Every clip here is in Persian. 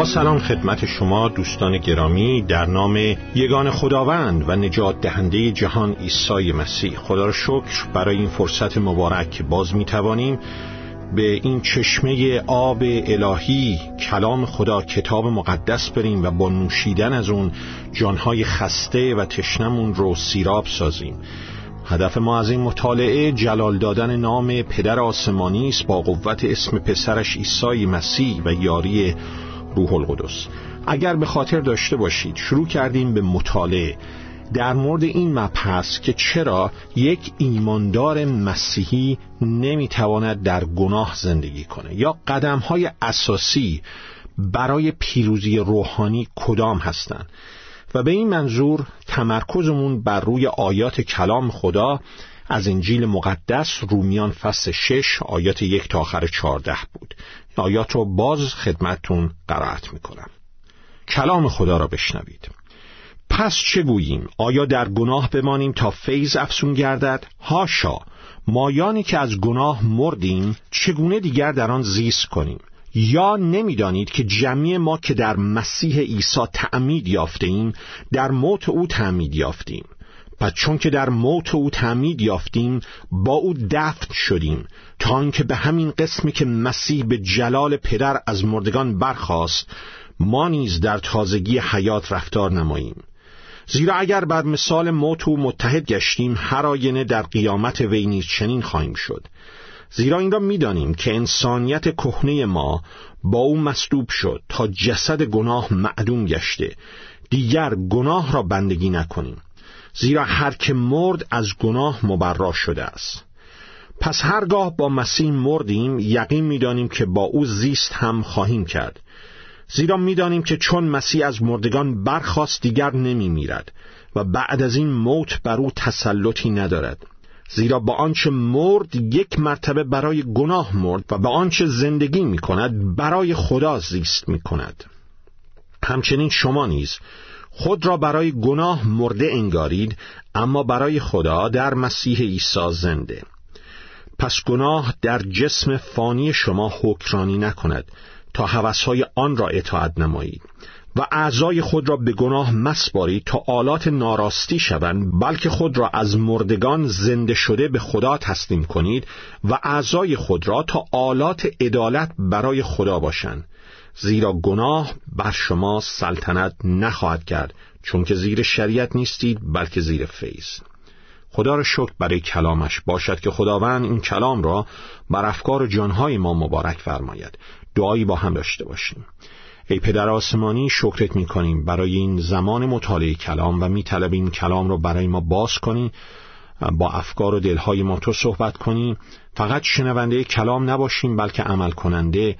با سلام خدمت شما دوستان گرامی در نام یگان خداوند و نجات دهنده جهان عیسی مسیح. خدا را شکر برای این فرصت مبارک باز می توانیم به این چشمه آب الهی کلام خدا کتاب مقدس بریم و با نوشیدن از اون جانهای خسته و تشنمون رو سیراب سازیم. هدف ما از این مطالعه جلال دادن نام پدر آسمانی است. با قوت اسم پسرش عیسی مسیح و یاری روح القدس. اگر به خاطر داشته باشید شروع کردیم به مطالعه در مورد این مبحث که چرا یک ایماندار مسیحی نمی‌تواند در گناه زندگی کنه یا قدم های اساسی برای پیروزی روحانی کدام هستند. و به این منظور تمرکزمون بر روی آیات کلام خدا از انجیل مقدس رومیان فصل 6 آیات یک تا آخر 14 بود. آیات رو باز خدمتتون قرائت می‌کنم. کلام خدا را بشنوید. پس چه گوییم؟ آیا در گناه بمانیم تا فیض افسون گردد؟ هاشا مایانی که از گناه مردیم چگونه دیگر در آن زیست کنیم؟ یا نمی‌دانید که جمعی ما که در مسیح عیسی تعمید یافته ایم در موت او تعمید یافتیم پس چون که در موت او تعمید یافتیم با او دفن شدیم تا آنکه به همین قسمی که مسیح به جلال پدر از مردگان برخاست ما نیز در تازگی حیات رفتار نماییم. زیرا اگر بر مثال موت او متحد گشتیم هر آینه در قیامت وی نیز چنین خواهیم شد. زیرا این را می‌دانیم که انسانیت کهنه ما با او مصلوب شد تا جسد گناه معدوم گشته. دیگر گناه را بندگی نکنیم. زیرا هر که مرد از گناه مبرا شده است. پس هرگاه با مسیح مردیم یقین می‌دانیم که با او زیست هم خواهیم کرد. زیرا می‌دانیم که چون مسیح از مردگان برخواست دیگر نمی میرد و بعد از این موت بر او تسلطی ندارد. زیرا با آنچه مرد یک مرتبه برای گناه مرد و به آنچه زندگی می کند برای خدا زیست می کند همچنین شما نیز خود را برای گناه مرده انگارید اما برای خدا در مسیح عیسی زنده. پس گناه در جسم فانی شما حکرانی نکند تا هوسهای آن را اطاعت نمایید و اعضای خود را به گناه مسبارید تا آلات ناراستی شوند بلکه خود را از مردگان زنده شده به خدا تسلیم کنید و اعضای خود را تا آلات عدالت برای خدا باشند. زیرا گناه بر شما سلطنت نخواهد کرد چون که زیر شریعت نیستید بلکه زیر فیض. خدا را شکر برای کلامش. باشد که خداوند این کلام را بر افکار جانهای ما مبارک فرماید. دعایی با هم داشته باشیم. ای پدر آسمانی شکرت می کنیم برای این زمان مطالعه کلام و می این کلام را برای ما باز کنی. با افکار و دلهای ما تو صحبت کنی. فقط شنونده کلام نباشیم بلکه عمل کننده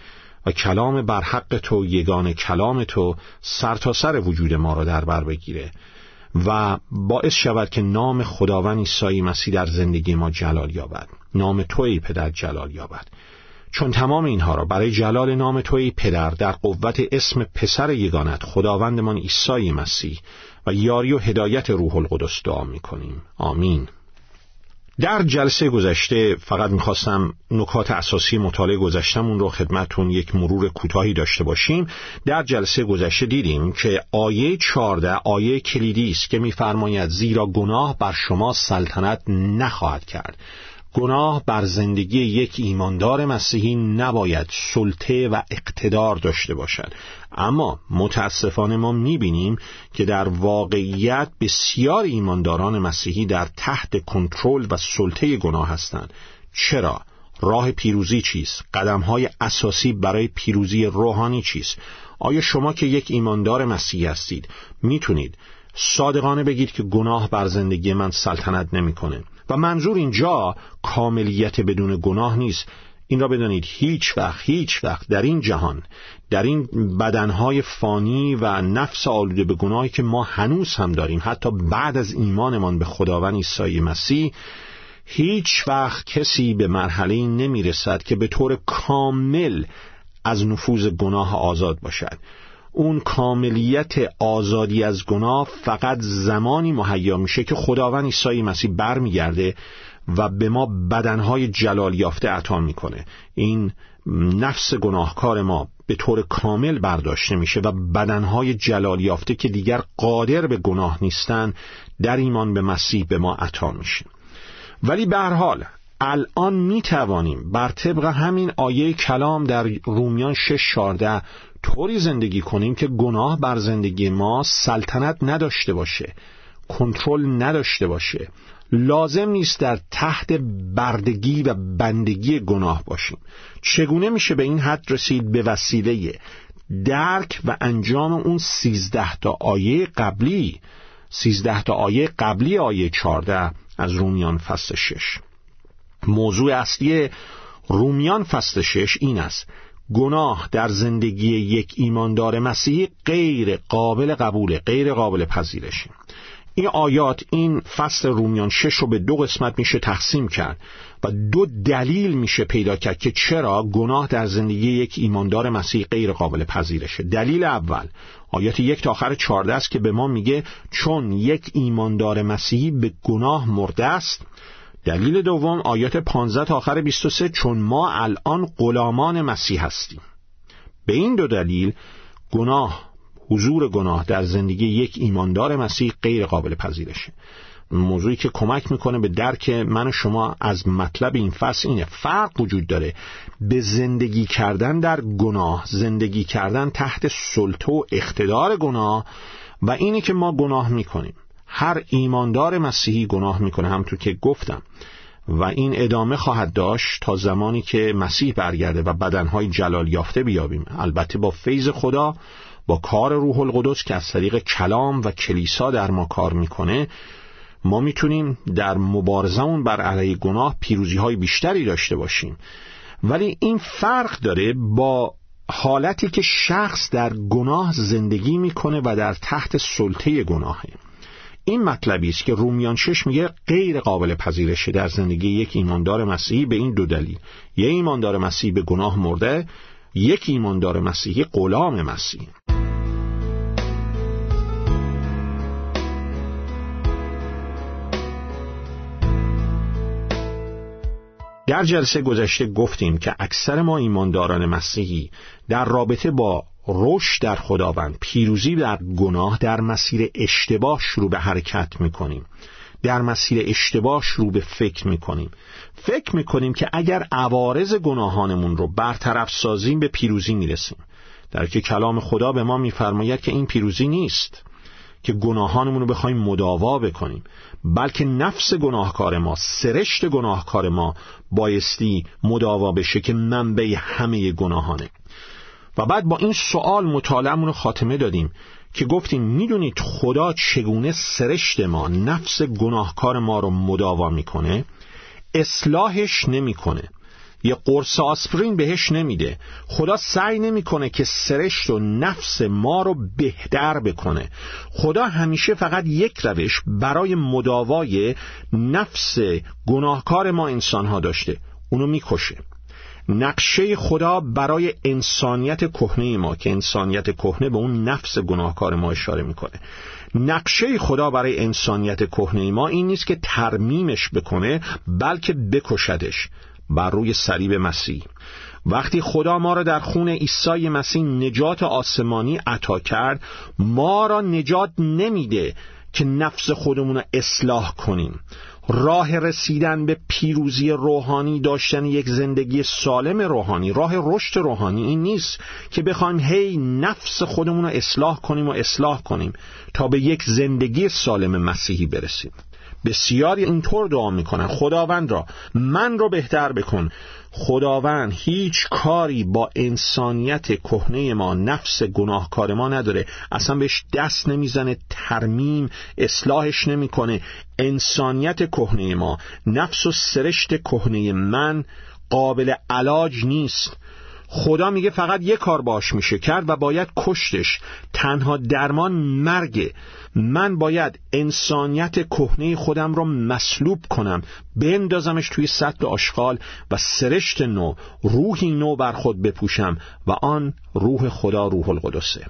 و کلام بر حق تو یگان کلام تو سر تا سر وجود ما را در بر بگیره و باعث شود که نام خداوند عیسی مسیح در زندگی ما جلال یابد. نام تو ای پدر جلال یابد. چون تمام اینها را برای جلال نام توی پدر در قوت اسم پسر یگانت خداوندمان عیسی مسیح و یاری و هدایت روح القدس دعا می‌کنیم. آمین. در جلسه گذشته فقط می‌خواستم نکات اساسی مطالعه گذشتمون رو خدمتون یک مرور کوتاهی داشته باشیم. در جلسه گذشته دیدیم که آیه 14 آیه کلیدی است که میفرماید زیرا گناه بر شما سلطنت نخواهد کرد. گناه بر زندگی یک ایماندار مسیحی نباید سلطه و اقتدار داشته باشد. اما متاسفانه ما می‌بینیم که در واقعیت بسیار ایمانداران مسیحی در تحت کنترل و سلطه گناه هستند. چرا؟ راه پیروزی چیست؟ قدمهای اساسی برای پیروزی روحانی چیست؟ آیا شما که یک ایماندار مسیحی هستید می‌تونید صادقانه بگید که گناه بر زندگی من سلطنت نمی‌کنه؟ و منظور اینجا کاملیت بدون گناه نیست. این را بدانید هیچ وقت هیچ وقت در این جهان در این بدنهای فانی و نفس آلوده به گناهی که ما هنوز هم داریم حتی بعد از ایمانمان به خداوند عیسی مسیح هیچ وقت کسی به مرحله نمی رسد که به طور کامل از نفوذ گناه آزاد باشد. اون کاملیت آزادی از گناه فقط زمانی مهیا میشه که خداوند عیسی مسیح برمیگرده و به ما بدنهای جلال یافته عطا می‌کنه. این نفس گناهکار ما به طور کامل برداشته میشه و بدنهای جلال یافته که دیگر قادر به گناه نیستن در ایمان به مسیح به ما عطا میشه. ولی به هر حال الان می توانیم بر طبق همین آیه کلام در رومیان 6 طوری زندگی کنیم که گناه بر زندگی ما سلطنت نداشته باشه کنترل نداشته باشه. لازم نیست در تحت بردگی و بندگی گناه باشیم. چگونه میشه به این حد رسید؟ به وسیله درک و انجام اون سیزده تا آیه قبلی. سیزده تا آیه قبلی آیه چارده از رومیان فصل شش. موضوع اصلی رومیان فصل شش این است. گناه در زندگی یک ایماندار مسیحی غیر قابل قبوله غیر قابل پذیرشه. این آیات این فصل رومیان شش رو به دو قسمت میشه تقسیم کرد و دو دلیل میشه پیدا کرد که چرا گناه در زندگی یک ایماندار مسیحی غیر قابل پذیرشه. دلیل اول آیات یک تا آخر چارده است که به ما میگه چون یک ایماندار مسیحی به گناه مرده است دلیل دوم آیات 15 تا آخر 23 چون ما الان غلامان مسیح هستیم. به این دو دلیل گناه حضور گناه در زندگی یک ایماندار مسیح غیر قابل پذیرشه. موضوعی که کمک می‌کنه به درک من و شما از مطلب این فصل اینه. فرق وجود داره به زندگی کردن در گناه زندگی کردن تحت سلطه و اقتدار گناه و اینی که ما گناه می‌کنیم. هر ایماندار مسیحی گناه می‌کنه همطور که گفتم. و این ادامه خواهد داشت تا زمانی که مسیح برگرده و بدنهای جلال یافته بیابیم. البته با فیض خدا با کار روح القدس که از طریق کلام و کلیسا در ما کار می‌کنه ما می‌تونیم در مبارزمون بر علیه گناه پیروزی های بیشتری داشته باشیم. ولی این فرق داره با حالتی که شخص در گناه زندگی می‌کنه و در تحت سلطه گناهه. این مطلبی است که رومیان شش میگه غیر قابل پذیرشه در زندگی یک ایماندار مسیحی به این دو دلیل. یه ایماندار مسیحی به گناه مرده یک ایماندار مسیحی غلام مسیح. در جلسه گذشته گفتیم که اکثر ما ایمانداران مسیحی در رابطه با رشد در خداوند پیروزی در گناه در مسیر اشتباه شروع به حرکت می‌کنیم. در مسیر اشتباه شروع به فکر می‌کنیم. فکر می‌کنیم که اگر عوارض گناهانمون رو برطرف سازیم به پیروزی می‌رسیم. در که کلام خدا به ما میفرماید که این پیروزی نیست که گناهانمون رو بخوایم مداوا بکنیم بلکه نفس گناهکار ما سرشت گناهکار ما بایستی مداوا بشه که منبع همه گناهانه. و بعد با این سوال مطالعمون رو خاتمه دادیم که گفتیم می‌دونید خدا چگونه سرشت ما نفس گناهکار ما رو مداوا می‌کنه؟ اصلاحش نمی‌کنه. یه قرص آسپرین بهش نمیده. خدا سعی نمی‌کنه که سرشت و نفس ما رو بهتر بکنه. خدا همیشه فقط یک روش برای مداوای نفس گناهکار ما انسان ها داشته. اونو می‌کشه. نقشه خدا برای انسانیت کهنه ما که انسانیت کهنه به اون نفس گناهکار ما اشاره می‌کنه. نقشه خدا برای انسانیت کهنه ما این نیست که ترمیمش بکنه بلکه بکشدش بر روی صلیب مسیح. وقتی خدا ما را در خون عیسی مسیح نجات آسمانی عطا کرد ما را نجات نمیده که نفس خودمون رو اصلاح کنیم. راه رسیدن به پیروزی روحانی داشتن یک زندگی سالم روحانی راه رشد روحانی این نیست که بخوایم هی نفس خودمون رو اصلاح کنیم و اصلاح کنیم تا به یک زندگی سالم مسیحی برسیم. بسیاری اینطور دعا می‌کنن. خداوند را من رو بهتر بکن. خداوند هیچ کاری با انسانیت کهنه ما نفس گناهکار ما نداره. اصلا بهش دست نمی‌زنه ترمیم اصلاحش نمی‌کنه. انسانیت کهنه ما نفس و سرشت کهنه من قابل علاج نیست. خدا میگه فقط یه کار باش میشه کرد و باید کشتش. تنها درمان مرگه من باید انسانیت کهنه خودم رو مسلوب کنم. بندازمش توی سطل آشغال و سرشت نو روحی نو بر خود بپوشم و آن روح خدا روح القدسه.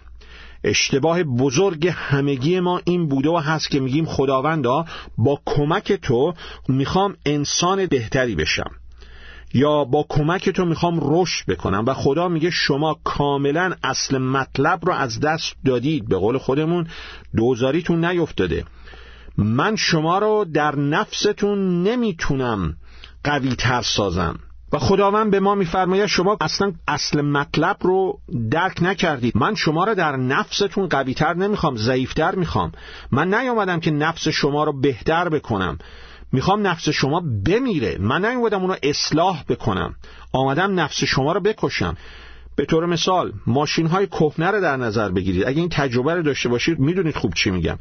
اشتباه بزرگ همگی ما این بوده و هست که میگیم خداوندا با کمک تو می‌خوام انسان بهتری بشم. یا با کمک تو می‌خوام رشد بکنم و خدا میگه شما کاملا اصل مطلب رو از دست دادید. به قول خودمون دوزاریتون نیفتاده. من شما رو در نفستون نمی‌تونم قوی تر سازم. و خداوند به ما میفرماید شما اصلا اصل مطلب رو درک نکردید. من شما رو در نفستون قویتر نمی‌خوام ضعیفتر می‌خوام. من نیامدم که نفس شما رو بهتر بکنم. می‌خوام نفس شما بمیره. من نیومدم اونو اصلاح بکنم. آمدم نفس شما رو بکشم. به طور مثال ماشین های کهنه رو در نظر بگیرید. اگه این تجربه رو داشته باشید می‌دونید خوب چی میگم.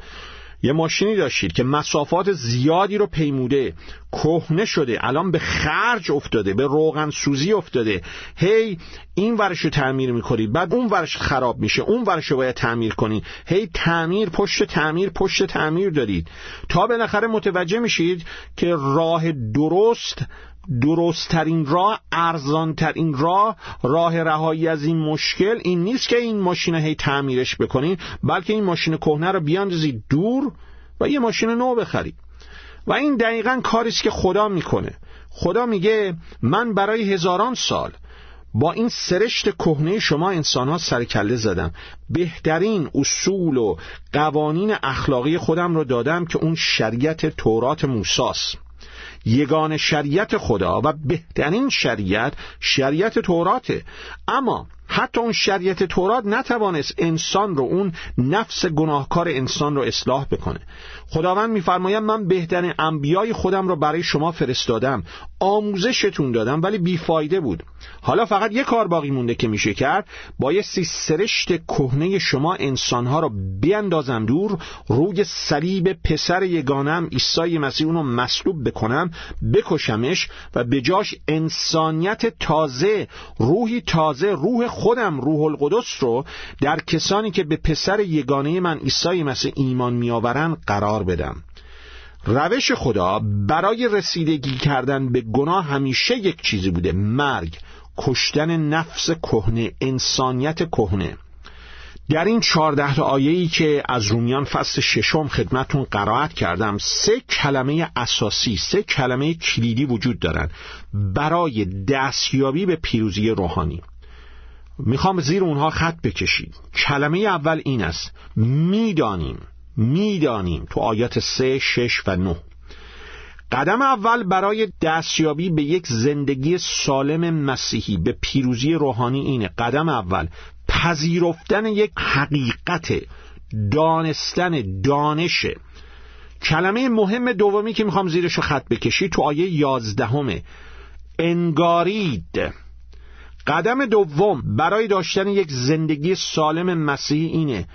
یه ماشینی داشتید که مسافات زیادی رو پیموده کهنه شده الان به خرج افتاده به روغن سوزی افتاده. هی این ورش رو تعمیر می‌کنید بعد اون ورش خراب میشه اون ورش رو باید تعمیر کنید. هی تعمیر پشت تعمیر پشت تعمیر دارید. تا بالاخره متوجه میشید که راه درست درستترین راه ارزانترین راه راه رهایی از این مشکل این نیست که این ماشین هی تعمیرش بکنین بلکه این ماشین کهنه رو بیاندازید دور و یه ماشین نو بخرید و این دقیقا کاری است که خدا می‌کنه. خدا میگه من برای هزاران سال با این سرشت کهنه شما انسان ها سرکله زدم. بهترین اصول و قوانین اخلاقی خودم رو دادم که اون شریعت تورات موساست. یگان شریعت خدا و بهترین شریعت شریعت توراته. اما حتی اون شریعت تورات نتوانست انسان رو اون نفس گناهکار انسان رو اصلاح بکنه. خداوند میفرماید من بهترین انبیای خودم رو برای شما فرستادم. آموزشتون دادم ولی بیفایده بود. حالا فقط یه کار باقی مونده که میشه کرد. بایستی سرشت کهنه شما انسانها رو بیندازم دور. روی صلیب پسر یگانم عیسی مسیح اونو مصلوب بکنم بکشمش و به جاش انسانیت تازه روحی تازه روح خودم روح القدس رو در کسانی که به پسر یگانه من عیسی مسیح ایمان میآورند قرار بدم. روش خدا برای رسیدگی کردن به گناه همیشه یک چیزی بوده مرگ. کشتن نفس کهنه انسانیت کهنه. در این چهارده تا ای که از رومیان فصل ششم خدمتون قرائت کردم سه کلمه اساسی سه کلمه کلیدی وجود دارن برای دستیابی به پیروزی روحانی. می‌خوام زیر اونها خط بکشید کلمه اول این است. می‌دانیم. می‌دانیم. تو آیات سه شش و نه. قدم اول برای دستیابی به یک زندگی سالم مسیحی به پیروزی روحانی اینه. قدم اول پذیرفتن یک حقیقت دانستن دانشه کلمه مهم دومی که می‌خوام زیرش رو خط بکشی تو آیه یازدهمه انگارید. قدم دوم برای داشتن یک زندگی سالم مسیحی اینه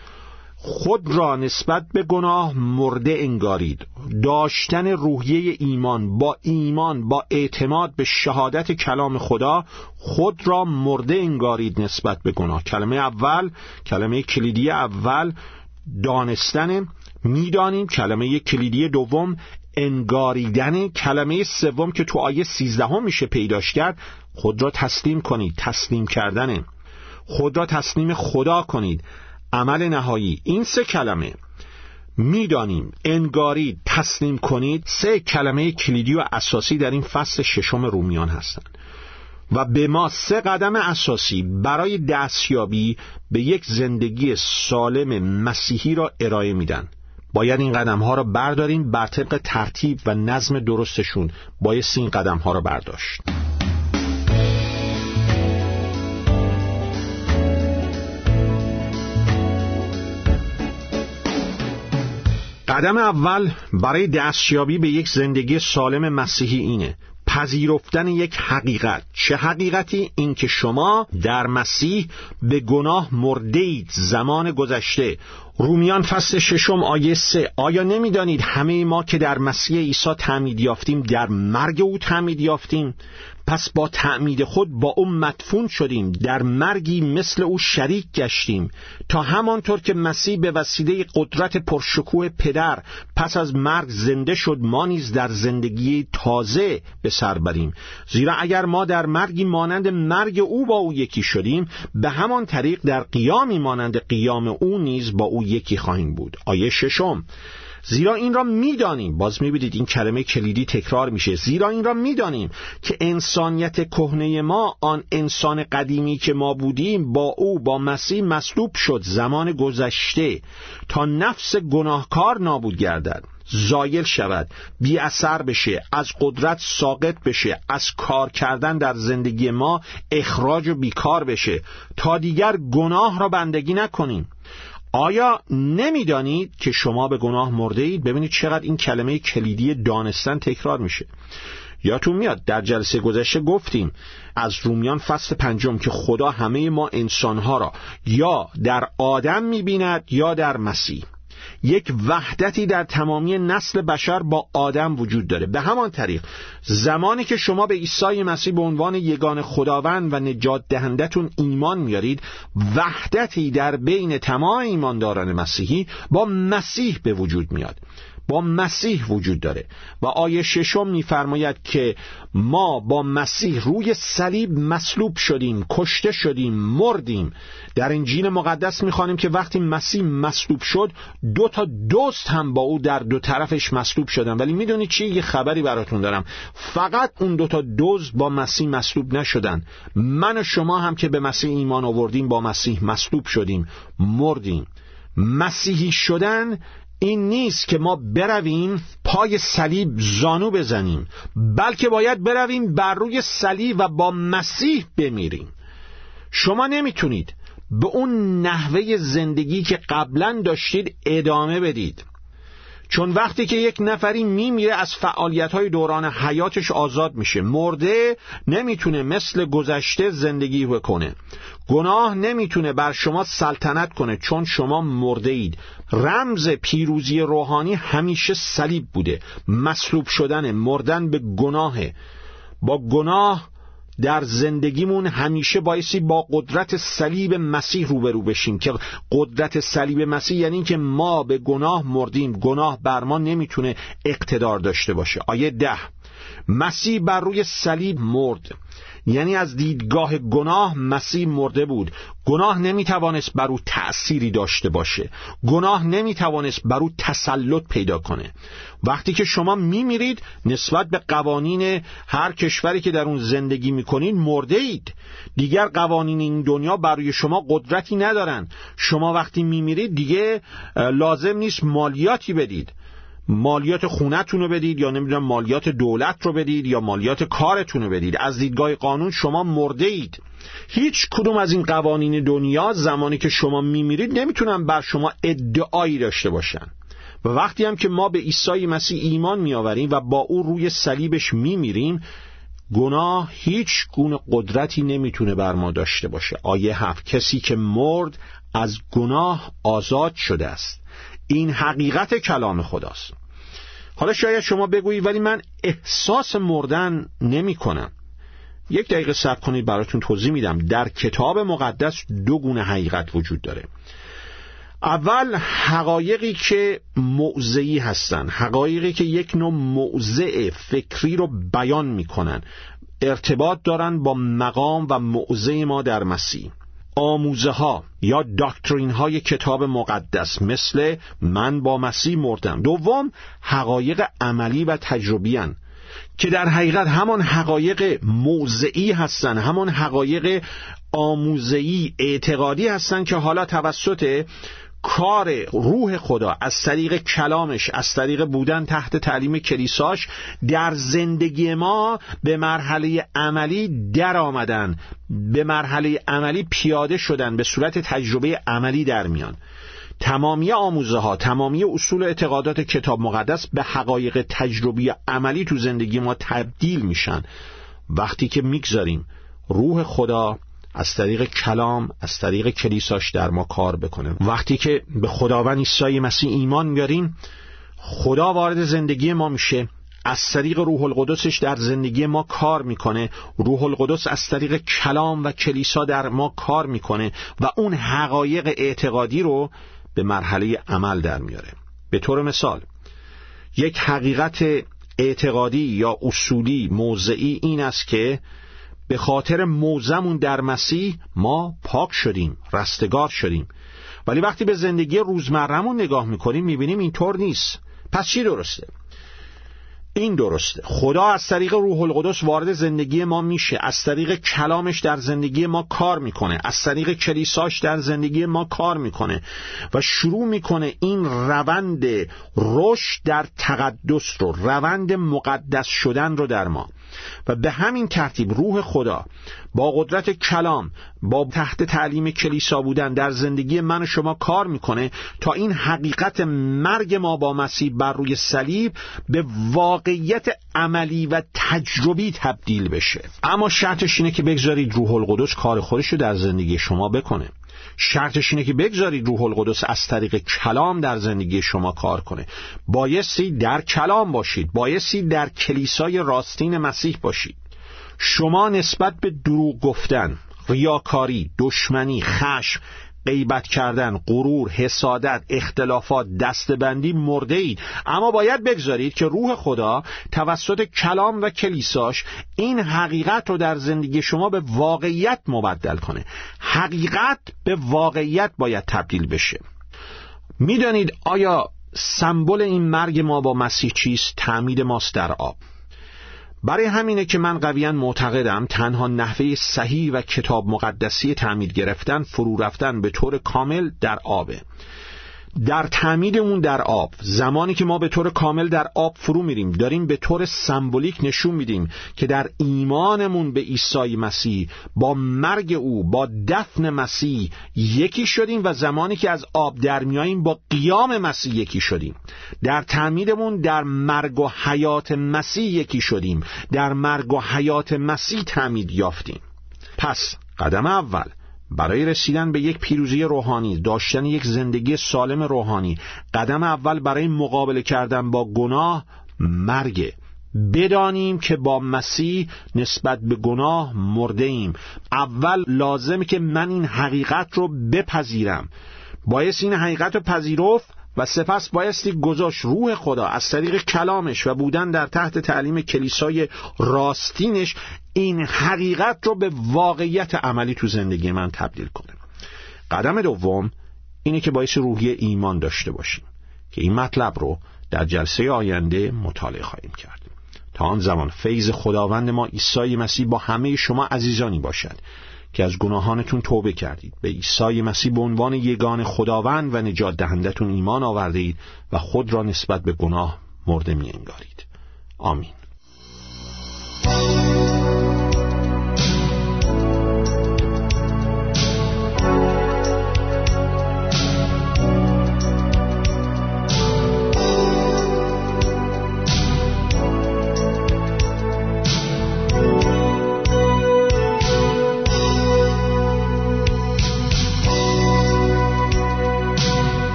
خود را نسبت به گناه مرده انگارید. داشتن روحیه ایمان با ایمان با اعتماد به شهادت کلام خدا خود را مرده انگارید نسبت به گناه. کلمه اول کلمه کلیدی اول دانستن می‌دانیم کلمه کلیدی دوم انگاریدن کلمه سوم که تو آیه سیزدهم میشه پیداش کرد خود را تسلیم کنید تسلیم کردنه خود را تسلیم خدا کنید. عمل نهایی این سه کلمه. می‌دانیم انگاری تسلیم کنید. سه کلمه کلیدی و اساسی در این فصل ششم رومیان هستند. و به ما سه قدم اساسی برای دستیابی به یک زندگی سالم مسیحی را ارائه میدن. باید این قدم ها را برداریم بر طبق ترتیب و نظم درستشون. باید این قدم ها را برداشت. قدم اول برای دستیابی به یک زندگی سالم مسیحی اینه. پذیرفتن یک حقیقت. چه حقیقتی؟ اینکه شما در مسیح به گناه مرده اید زمان گذشته. رومیان فصل ششم آیه سه. آیا نمی‌دانید همه ما که در مسیح عیسی تعمید یافتیم در مرگ او تعمید یافتیم؟ پس با تعمید خود با او مدفون شدیم در مرگی مثل او شریک گشتیم. تا همانطور که مسیح به وسیله قدرت پرشکوه پدر پس از مرگ زنده شد ما نیز در زندگی تازه به سر بریم. زیرا اگر ما در مرگی مانند مرگ او با او یکی شدیم به همان طریق در قیامی مانند قیام او نیز با او یکی خواهیم بود. آیه ششم. زیرا این را می‌دانیم. باز می‌بینید این کلمه کلیدی تکرار میشه. زیرا این را می‌دانیم که انسانیت کهنه ما آن انسان قدیمی که ما بودیم با او با مسیح مصلوب شد زمان گذشته تا نفس گناهکار نابود گردد. زایل شود بی اثر بشه از قدرت ساقط بشه از کار کردن در زندگی ما اخراج و بیکار بشه. تا دیگر گناه را بندگی نکنیم. آیا نمی‌دانید که شما به گناه مرده اید ببینید چقدر این کلمه کلیدی دانستن تکرار میشه. یادتون میاد در جلسه گذشته گفتیم از رومیان فصل پنجم که خدا همه ما انسانها را یا در آدم می‌بیند یا در مسیح. یک وحدتی در تمامی نسل بشر با آدم وجود داره. به همان طریق زمانی که شما به عیسی مسیح به عنوان یگان خداوند و نجات دهندتون ایمان میارید وحدتی در بین تمام ایمانداران مسیحی با مسیح به وجود میاد. با مسیح وجود داره. و آیه ششم میفرماید که ما با مسیح روی صلیب مصلوب شدیم کشته شدیم مردیم. در انجیل مقدس می‌خوانیم که وقتی مسیح مصلوب شد دو تا دوست هم با او در دو طرفش مصلوب شدن. ولی می‌دونید چی؟ یه خبری براتون دارم. فقط اون دو تا دوست با مسیح مصلوب نشدن. من و شما هم که به مسیح ایمان آوردیم با مسیح مصلوب شدیم مردیم. مسیحی شدن این نیست که ما برویم پای صلیب زانو بزنیم بلکه باید برویم بر روی صلیب و با مسیح بمیریم. شما نمی‌تونید به اون نحوه زندگی که قبلا داشتید ادامه بدید. چون وقتی که یک نفری میمیره از فعالیت های دوران حیاتش آزاد میشه. مرده نمی‌تونه مثل گذشته زندگی بکنه. گناه نمی‌تونه بر شما سلطنت کنه چون شما مرده اید رمز پیروزی روحانی همیشه صلیب بوده. مصلوب شدن مردن به گناهه. با گناه در زندگیمون همیشه بایستی با قدرت صلیب مسیح روبرو بشیم که قدرت صلیب مسیح یعنی که ما به گناه مردیم. گناه بر ما نمی‌تونه اقتدار داشته باشه. آیه ده. مسیح بر روی صلیب مرد. یعنی از دیدگاه گناه مسیح مرده بود. گناه نمی‌توانست بر او تأثیری داشته باشه. گناه نمی‌توانست بر او تسلط پیدا کنه. وقتی که شما میمیرید نسبت به قوانین هر کشوری که در اون زندگی می‌کنید مرده اید دیگر قوانین این دنیا برای شما قدرتی ندارن. شما وقتی میمیرید دیگه لازم نیست مالیاتی بدید. مالیات خونتون رو بدید یا نمی‌دونم مالیات دولت رو بدید یا مالیات کارتون رو بدید. از دیدگاه قانون شما مرده اید هیچ کدوم از این قوانین دنیا زمانی که شما میمیرید نمی‌تونن بر شما ادعایی داشته باشن. و وقتی هم که ما به عیسی مسیح ایمان میآوریم و با او روی صلیبش میمیریم گناه هیچ گونه قدرتی نمی‌تونه بر ما داشته باشه. آیه هفت کسی که مرد از گناه آزاد شده است. این حقیقت کلام خداست. حالا شاید شما بگویید ولی من احساس مردن نمی کنم یک دقیقه صبر کنید براتون توضیح میدم. در کتاب مقدس دو گونه حقیقت وجود داره. اول حقایقی که موضعی هستند حقایقی که یک نوع موضع فکری رو بیان می‌کنن. ارتباط دارن با مقام و موضع ما در مسیح. آموزه ها یا داکترین های کتاب مقدس مثل من با مسیح مردم. دوم حقایق عملی و تجربی که در حقیقت همان حقایق موضعی هستند همان حقایق آموزهی اعتقادی هستند که حالا توسط کار روح خدا از طریق کلامش از طریق بودن تحت تعلیم کلیساش در زندگی ما به مرحله عملی در آمدن به مرحله عملی پیاده شدن به صورت تجربه عملی در میان. تمامی آموزه ها تمامی اصول اعتقادات کتاب مقدس به حقایق تجربی عملی تو زندگی ما تبدیل میشن. وقتی که می‌گذاریم روح خدا از طریق کلام از طریق کلیساش در ما کار بکنه. وقتی که به خداوند عیسی مسیح ایمان میاریم خدا وارد زندگی ما میشه. از طریق روح القدسش در زندگی ما کار می‌کنه. روح القدس از طریق کلام و کلیسا در ما کار می‌کنه و اون حقایق اعتقادی رو به مرحله عمل در میاره. به طور مثال یک حقیقت اعتقادی یا اصولی موضعی این است که به خاطر موزمون در مسیح ما پاک شدیم رستگار شدیم. ولی وقتی به زندگی روزمرهمون نگاه می‌کنیم می‌بینیم اینطور نیست. پس چی درسته؟ این درسته. خدا از طریق روح القدس وارد زندگی ما میشه. از طریق کلامش در زندگی ما کار می‌کنه. از طریق کلیساش در زندگی ما کار می‌کنه. و شروع می‌کنه این روند رشد در تقدس رو روند مقدس شدن رو در ما. و به همین ترتیب روح خدا با قدرت کلام با تحت تعلیم کلیسا بودن در زندگی من و شما کار می‌کنه تا این حقیقت مرگ ما با مسیح بر روی صلیب به واقعیت عملی و تجربی تبدیل بشه. اما شرطش اینه که بگذارید روح القدس کار خودش رو در زندگی شما بکنه. شرطش اینه که بگذارید روح القدس از طریق کلام در زندگی شما کار کنه. بایستی در کلام باشید. بایستی در کلیسای راستین مسیح باشید. شما نسبت به دروغ گفتن ریاکاری، دشمنی، خشم غیبت کردن، غرور، حسادت، اختلافات، دستبندی مرده اید اما باید بگذارید که روح خدا توسط کلام و کلیساش این حقیقت رو در زندگی شما به واقعیت مبدل کنه. حقیقت به واقعیت باید تبدیل بشه. می‌دانید آیا سمبل این مرگ ما با مسیح چیست؟ تعمید ماست در آب. برای همینه که من قویا معتقدم تنها نحوه صحیح و کتاب مقدسی تعمید گرفتن فرو رفتن به طور کامل در آبه. در تعمیدمون در آب. زمانی که ما به طور کامل در آب فرو میریم داریم به طور سمبولیک نشون میدیم که در ایمانمون به عیسی مسیح با مرگ او با دفن مسیح یکی شدیم و زمانی که از آب در میاییم با قیام مسیح یکی شدیم. در تعمیدمون در مرگ و حیات مسیح یکی شدیم. در مرگ و حیات مسیح تعمید یافتیم. پس قدم اول برای رسیدن به یک پیروزی روحانی داشتن یک زندگی سالم روحانی قدم اول برای مقابله کردن با گناه مرگ بدانیم که با مسیح نسبت به گناه مرده ایم اول لازم که من این حقیقت رو بپذیرم. باید این حقیقت رو پذیرفت و سپس بایستی گذاشت روح خدا از طریق کلامش و بودن در تحت تعلیم کلیسای راستینش این حقیقت رو به واقعیت عملی تو زندگی من تبدیل کنه. قدم دوم اینه که باعث روحی ایمان داشته باشیم که این مطلب رو در جلسه آینده مطالعه خواهیم کرد. تا آن زمان فیض خداوند ما عیسی مسیح با همه شما عزیزانی باشد. که از گناهانتون توبه کردید. به عیسی مسیح به عنوان یگان خداوند و نجات دهندتون ایمان آورده اید و خود را نسبت به گناه مرده می انگارید آمین.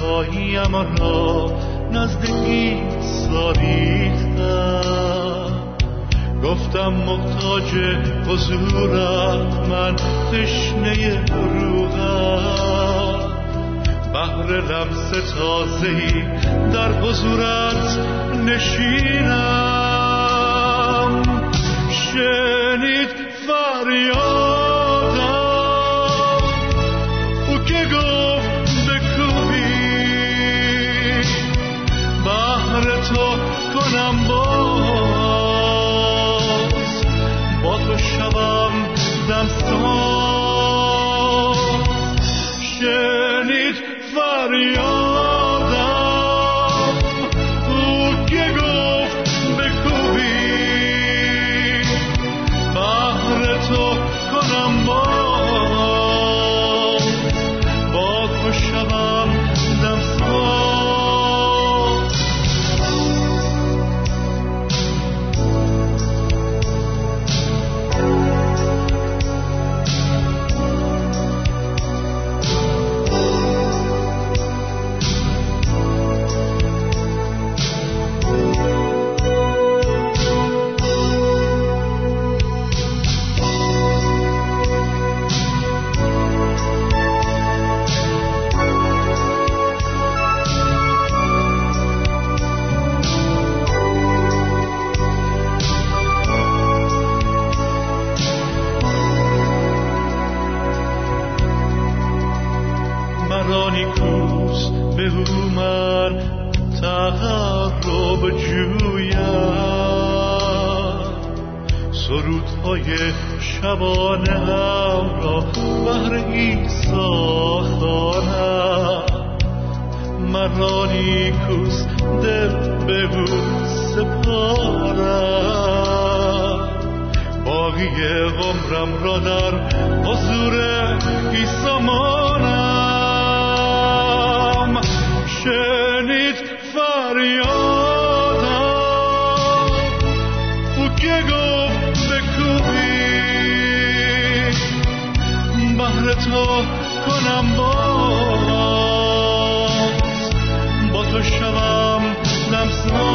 های اما را نزد عیسی گفتم محتاج حضورت من تشنه روحم بحر لمس تازهی در حضورت نشینم. شنید فریاد رانی کوس به هومر تقرب جویم سرودهای شبانه هم را بهر این ساختانم مرانی کوس دل بگو سپارم باقی عمرم را در حضور ایسامانم شنید فریادم. او که گفت بکوبی بهر تو کنم باز با تو شوم لمسان